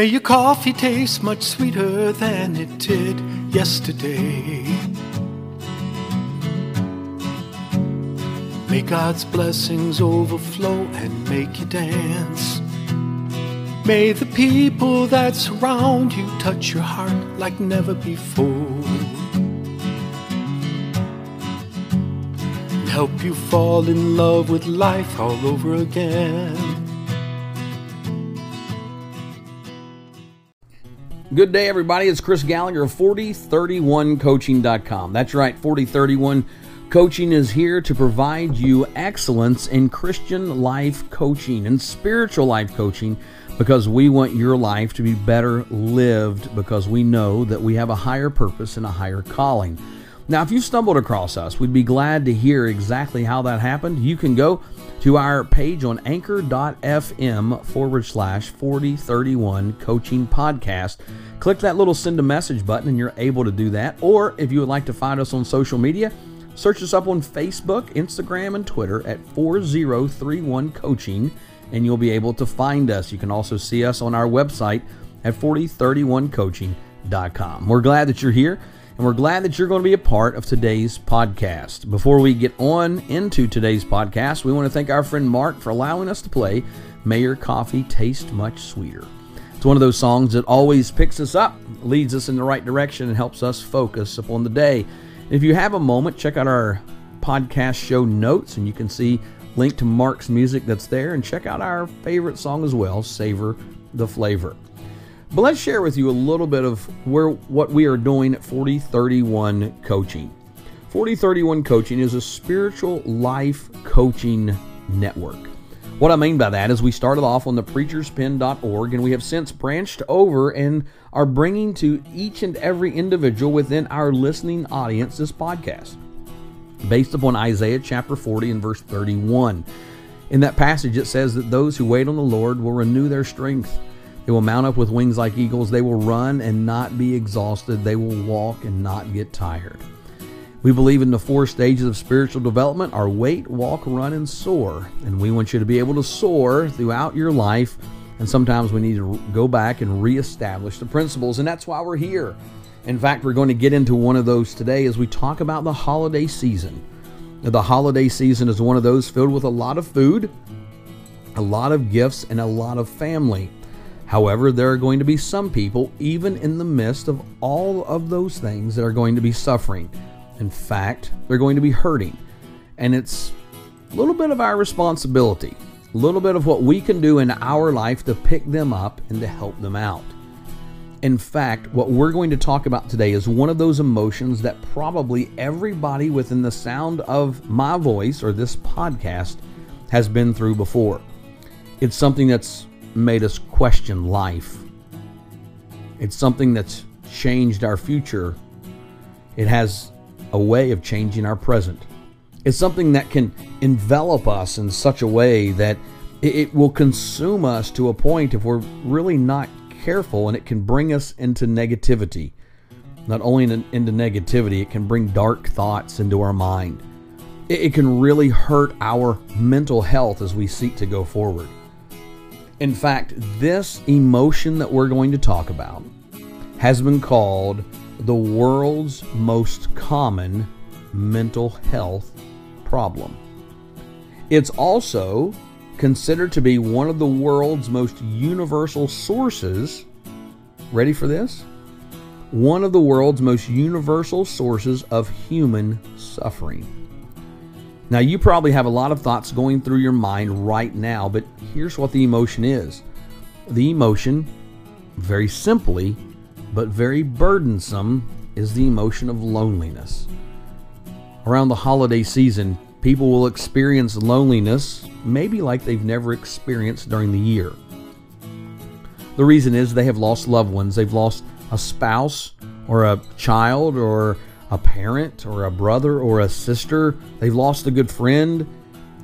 May your coffee taste much sweeter than it did yesterday. May God's blessings overflow and make you dance. May the people that surround you touch your heart like never before. And help you fall in love with life all over again. Good day, everybody. It's Chris Gallagher of 4031coaching.com. That's right, 4031 Coaching is here to provide you excellence in Christian life coaching and spiritual life coaching because we want your life to be better lived because we know that we have a higher purpose and a higher calling. Now, if you stumbled across us, we'd be glad to hear exactly how that happened. You can go to our page on anchor.fm forward slash 4031 coaching podcast. Click that little send a message button and you're able to do that. Or if you would like to find us on social media, search us up on Facebook, Instagram, and Twitter at 4031 coaching and you'll be able to find us. You can also see us on our website at 4031coaching.com. We're glad that you're here and we're glad that you're going to be a part of today's podcast. Before we get on into today's podcast, we want to thank our friend Mark for allowing us to play May Your Coffee Taste Much Sweeter. It's one of those songs that always picks us up, leads us in the right direction, and helps us focus upon the day. If you have a moment, check out our podcast show notes, and you can see link to Mark's music that's there, and check out our favorite song as well, Savor the Flavor. But let's share with you a little bit of where what we are doing at 4031 Coaching. 4031 Coaching is a spiritual life coaching network. What I mean by that is we started off on the preacherspen.org and we have since branched over and are bringing to each and every individual within our listening audience this podcast based upon Isaiah chapter 40 and verse 31. In that passage, it says that those who wait on the Lord will renew their strength. They will mount up with wings like eagles. They will run and not be exhausted. They will walk and not get tired. We believe in the four stages of spiritual development are wait, walk, run, and soar. And we want you to be able to soar throughout your life. And sometimes we need to go back and reestablish the principles. And that's why we're here. In fact, we're going to get into one of those today as we talk about the holiday season. The holiday season is one of those filled with a lot of food, a lot of gifts, and a lot of family. However, there are going to be some people, even in the midst of all of those things, that are going to be suffering. In fact, they're going to be hurting. And it's a little bit of our responsibility, a little bit of what we can do in our life to pick them up and to help them out. In fact, what we're going to talk about today is one of those emotions that probably everybody within the sound of my voice or this podcast has been through before. It's something that's made us question life. It's something that's changed our future. It has a way of changing our present. It's something that can envelop us in such a way that it will consume us to a point if we're really not careful and it can bring us into negativity. Not only into negativity, it can bring dark thoughts into our mind. It can really hurt our mental health as we seek to go forward. In fact, this emotion that we're going to talk about has been called the world's most common mental health problem. It's also considered to be one of the world's most universal sources. Ready for this? One of the world's most universal sources of human suffering. Now, you probably have a lot of thoughts going through your mind right now, but here's what the emotion is the emotion, very simply, but very burdensome, is the emotion of loneliness. Around the holiday season, people will experience loneliness maybe like they've never experienced during the year. The reason is they have lost loved ones, they've lost a spouse or a child or a parent or a brother or a sister, they've lost a good friend,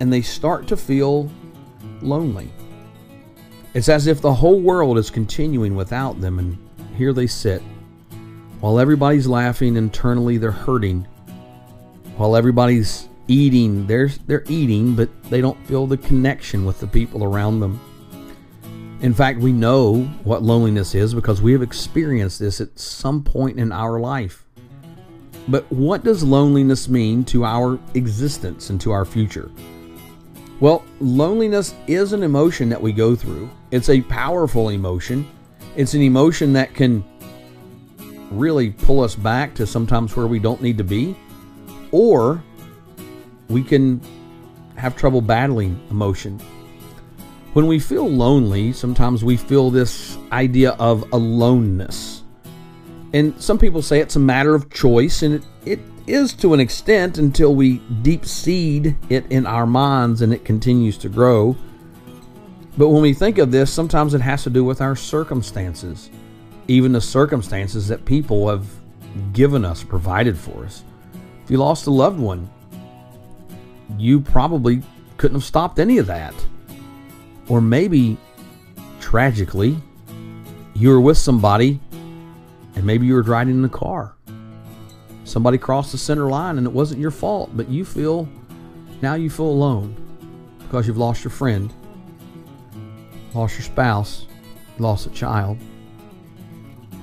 and they start to feel lonely. It's as if the whole world is continuing without them, and here they sit. While everybody's laughing, internally they're hurting. While everybody's eating, they're, they're eating, but they don't feel the connection with the people around them. In fact, we know what loneliness is because we have experienced this at some point in our life. But what does loneliness mean to our existence and to our future? Well, loneliness is an emotion that we go through. It's a powerful emotion. It's an emotion that can really pull us back to sometimes where we don't need to be, or we can have trouble battling emotion. When we feel lonely, sometimes we feel this idea of aloneness. And some people say it's a matter of choice, and it, it is to an extent until we deep seed it in our minds and it continues to grow. But when we think of this, sometimes it has to do with our circumstances, even the circumstances that people have given us, provided for us. If you lost a loved one, you probably couldn't have stopped any of that. Or maybe, tragically, you were with somebody and maybe you were driving in the car. Somebody crossed the center line and it wasn't your fault, but you feel now you feel alone because you've lost your friend, lost your spouse, lost a child.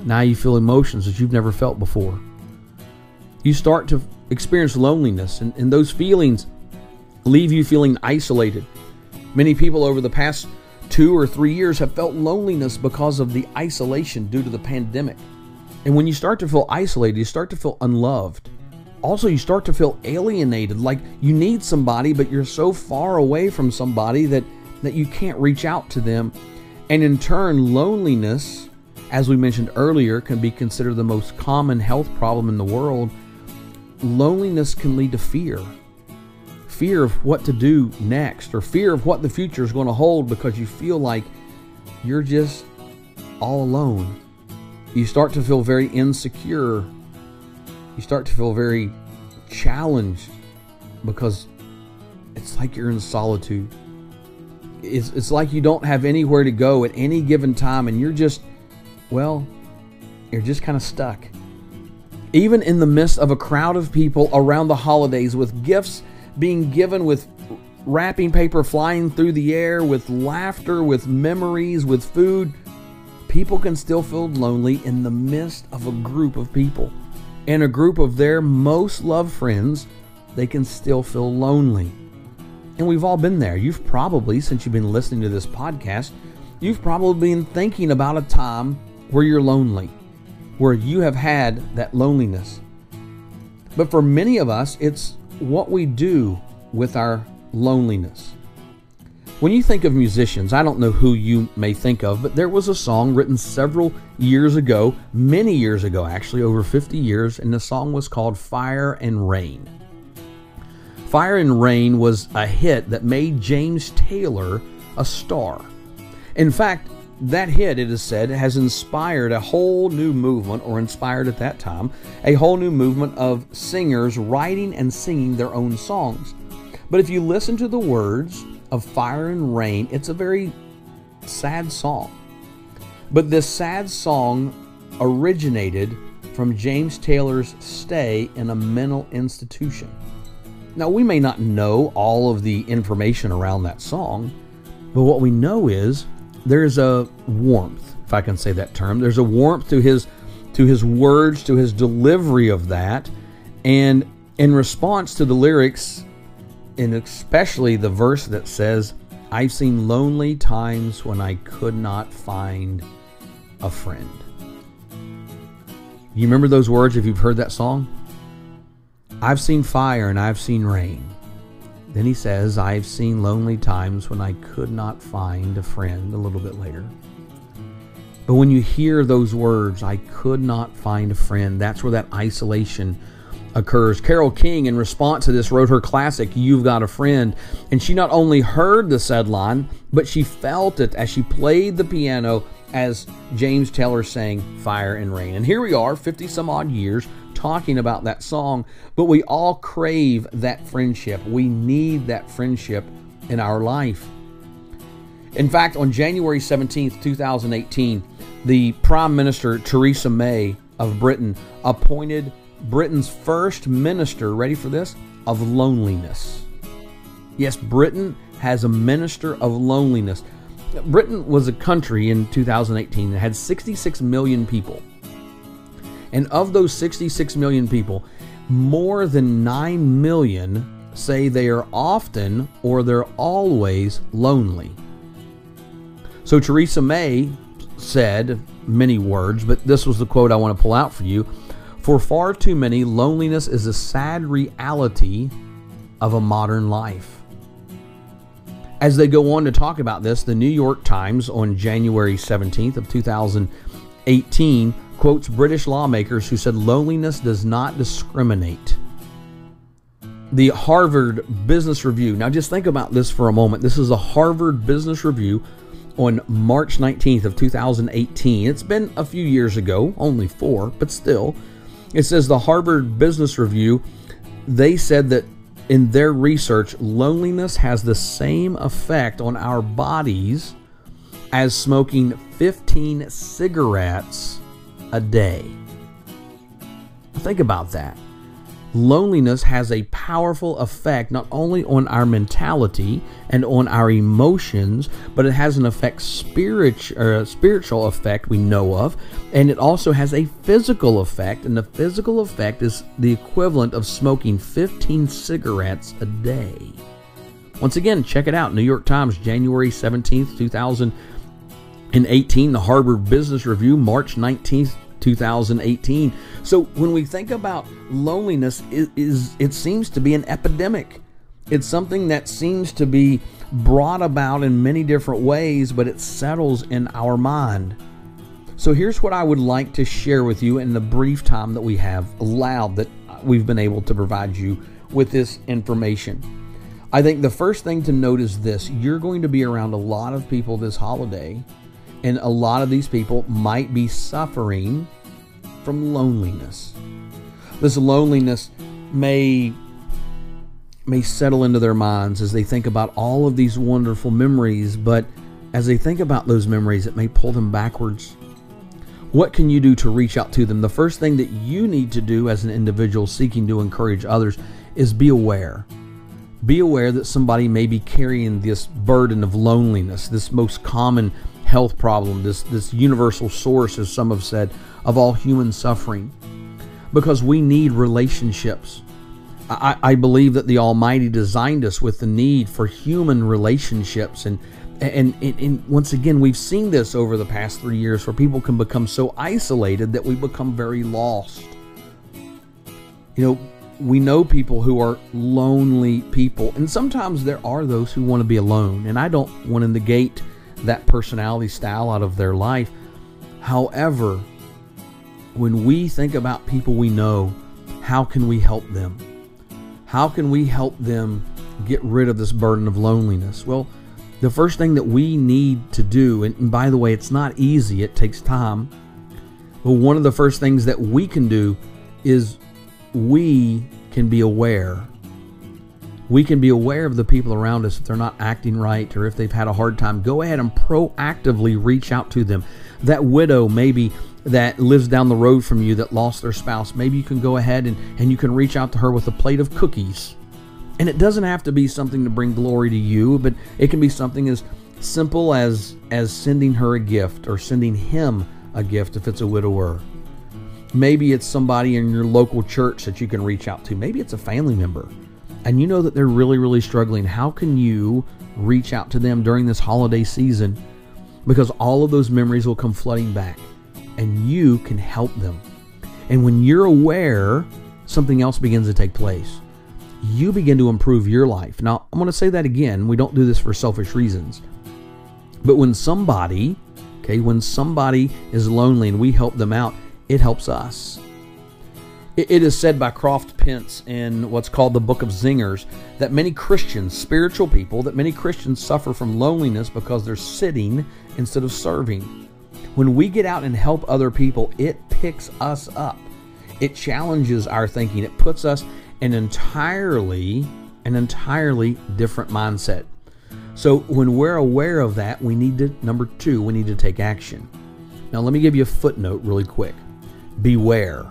Now you feel emotions that you've never felt before. You start to experience loneliness, and, and those feelings leave you feeling isolated. Many people over the past two or three years have felt loneliness because of the isolation due to the pandemic. And when you start to feel isolated, you start to feel unloved. Also, you start to feel alienated, like you need somebody, but you're so far away from somebody that, that you can't reach out to them. And in turn, loneliness, as we mentioned earlier, can be considered the most common health problem in the world. Loneliness can lead to fear fear of what to do next, or fear of what the future is going to hold because you feel like you're just all alone. You start to feel very insecure. You start to feel very challenged because it's like you're in solitude. It's, it's like you don't have anywhere to go at any given time, and you're just, well, you're just kind of stuck. Even in the midst of a crowd of people around the holidays with gifts being given with wrapping paper flying through the air, with laughter, with memories, with food, people can still feel lonely in the midst of a group of people. In a group of their most loved friends, they can still feel lonely. And we've all been there. You've probably, since you've been listening to this podcast, you've probably been thinking about a time where you're lonely, where you have had that loneliness. But for many of us, it's what we do with our loneliness. When you think of musicians, I don't know who you may think of, but there was a song written several years ago, many years ago actually, over 50 years, and the song was called Fire and Rain. Fire and Rain was a hit that made James Taylor a star. In fact, that hit, it is said, has inspired a whole new movement, or inspired at that time, a whole new movement of singers writing and singing their own songs. But if you listen to the words of Fire and Rain, it's a very sad song. But this sad song originated from James Taylor's stay in a mental institution. Now, we may not know all of the information around that song, but what we know is there's a warmth, if I can say that term. There's a warmth to his to his words, to his delivery of that, and in response to the lyrics, and especially the verse that says, "I've seen lonely times when I could not find a friend." You remember those words if you've heard that song? I've seen fire and I've seen rain. Then he says, I've seen lonely times when I could not find a friend a little bit later. But when you hear those words, I could not find a friend, that's where that isolation occurs. Carole King, in response to this, wrote her classic, You've Got a Friend. And she not only heard the said line, but she felt it as she played the piano as James Taylor sang Fire and Rain. And here we are, 50 some odd years talking about that song, but we all crave that friendship. We need that friendship in our life. In fact, on January 17th, 2018, the Prime Minister Theresa May of Britain appointed Britain's first minister, ready for this, of loneliness. Yes, Britain has a minister of loneliness. Britain was a country in 2018 that had 66 million people. And of those 66 million people, more than 9 million say they are often or they're always lonely. So Theresa May said many words, but this was the quote I want to pull out for you. For far too many, loneliness is a sad reality of a modern life. As they go on to talk about this, the New York Times on January 17th of 2018 quotes British lawmakers who said loneliness does not discriminate. The Harvard Business Review. Now just think about this for a moment. This is a Harvard Business Review on March 19th of 2018. It's been a few years ago, only 4, but still. It says the Harvard Business Review they said that in their research, loneliness has the same effect on our bodies as smoking 15 cigarettes a day. Think about that loneliness has a powerful effect not only on our mentality and on our emotions, but it has an effect spiritual uh, spiritual effect we know of, and it also has a physical effect, and the physical effect is the equivalent of smoking 15 cigarettes a day. Once again, check it out. New York Times, January 17th, 2018, the Harvard Business Review, March 19th, 2018. So when we think about loneliness, it, is it seems to be an epidemic. It's something that seems to be brought about in many different ways, but it settles in our mind. So here's what I would like to share with you in the brief time that we have allowed that we've been able to provide you with this information. I think the first thing to note is this you're going to be around a lot of people this holiday and a lot of these people might be suffering from loneliness. This loneliness may may settle into their minds as they think about all of these wonderful memories, but as they think about those memories, it may pull them backwards. What can you do to reach out to them? The first thing that you need to do as an individual seeking to encourage others is be aware. Be aware that somebody may be carrying this burden of loneliness, this most common health problem, this, this universal source, as some have said, of all human suffering. Because we need relationships. I, I believe that the Almighty designed us with the need for human relationships. And, and, and, and once again, we've seen this over the past three years where people can become so isolated that we become very lost. You know, we know people who are lonely people, and sometimes there are those who want to be alone. And I don't want to negate that personality style out of their life. However, when we think about people we know, how can we help them? How can we help them get rid of this burden of loneliness? Well, the first thing that we need to do, and by the way, it's not easy, it takes time. But one of the first things that we can do is we can be aware we can be aware of the people around us if they're not acting right or if they've had a hard time. Go ahead and proactively reach out to them. That widow, maybe that lives down the road from you that lost their spouse, maybe you can go ahead and, and you can reach out to her with a plate of cookies. And it doesn't have to be something to bring glory to you, but it can be something as simple as as sending her a gift or sending him a gift if it's a widower. Maybe it's somebody in your local church that you can reach out to. Maybe it's a family member and you know that they're really, really struggling, how can you reach out to them during this holiday season? Because all of those memories will come flooding back and you can help them. And when you're aware, something else begins to take place. You begin to improve your life. Now, I'm going to say that again. We don't do this for selfish reasons. But when somebody, okay, when somebody is lonely and we help them out, it helps us. It is said by Croft Pentz in what's called the Book of Zingers that many Christians, spiritual people, that many Christians suffer from loneliness because they're sitting instead of serving. When we get out and help other people, it picks us up. It challenges our thinking. It puts us an entirely an entirely different mindset. So when we're aware of that, we need to number 2, we need to take action. Now let me give you a footnote really quick. Beware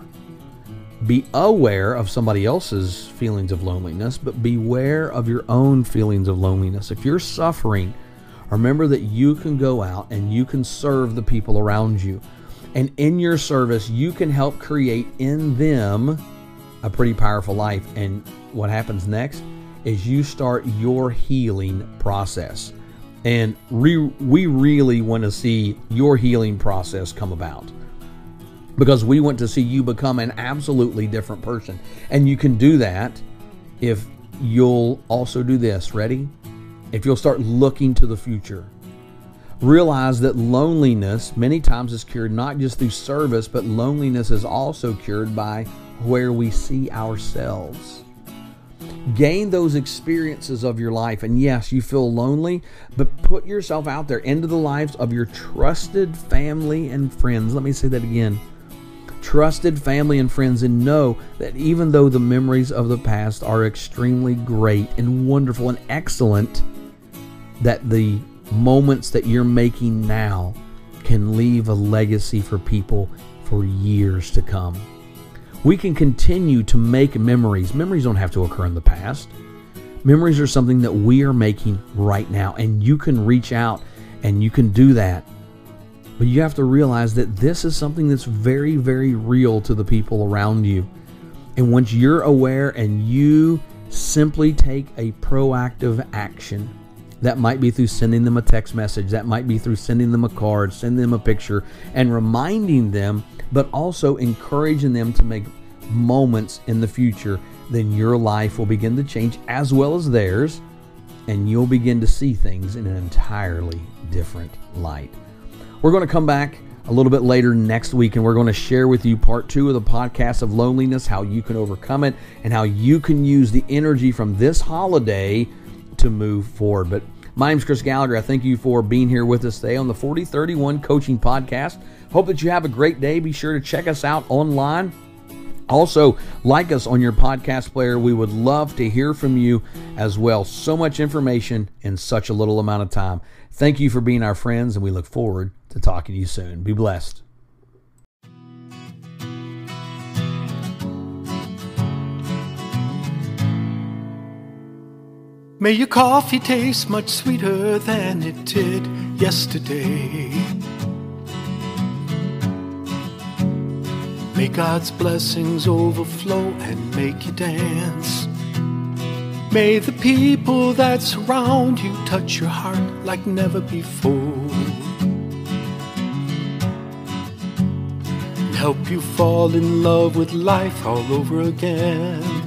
be aware of somebody else's feelings of loneliness, but beware of your own feelings of loneliness. If you're suffering Remember that you can go out and you can serve the people around you. And in your service, you can help create in them a pretty powerful life. And what happens next is you start your healing process. And re- we really want to see your healing process come about because we want to see you become an absolutely different person. And you can do that if you'll also do this. Ready? If you'll start looking to the future. Realize that loneliness many times is cured not just through service, but loneliness is also cured by where we see ourselves. Gain those experiences of your life. And yes, you feel lonely, but put yourself out there into the lives of your trusted family and friends. Let me say that again trusted family and friends and know that even though the memories of the past are extremely great and wonderful and excellent, that the moments that you're making now can leave a legacy for people for years to come. We can continue to make memories. Memories don't have to occur in the past. Memories are something that we are making right now, and you can reach out and you can do that. But you have to realize that this is something that's very, very real to the people around you. And once you're aware and you simply take a proactive action, that might be through sending them a text message, that might be through sending them a card, sending them a picture, and reminding them but also encouraging them to make moments in the future, then your life will begin to change as well as theirs, and you'll begin to see things in an entirely different light. We're going to come back a little bit later next week, and we're going to share with you part two of the podcast of loneliness, how you can overcome it, and how you can use the energy from this holiday to move forward. But my name's Chris Gallagher. I thank you for being here with us today on the 4031 Coaching Podcast. Hope that you have a great day. Be sure to check us out online. Also, like us on your podcast player. We would love to hear from you as well. So much information in such a little amount of time. Thank you for being our friends, and we look forward to talking to you soon. Be blessed. May your coffee taste much sweeter than it did yesterday. May God's blessings overflow and make you dance. May the people that surround you touch your heart like never before. Help you fall in love with life all over again.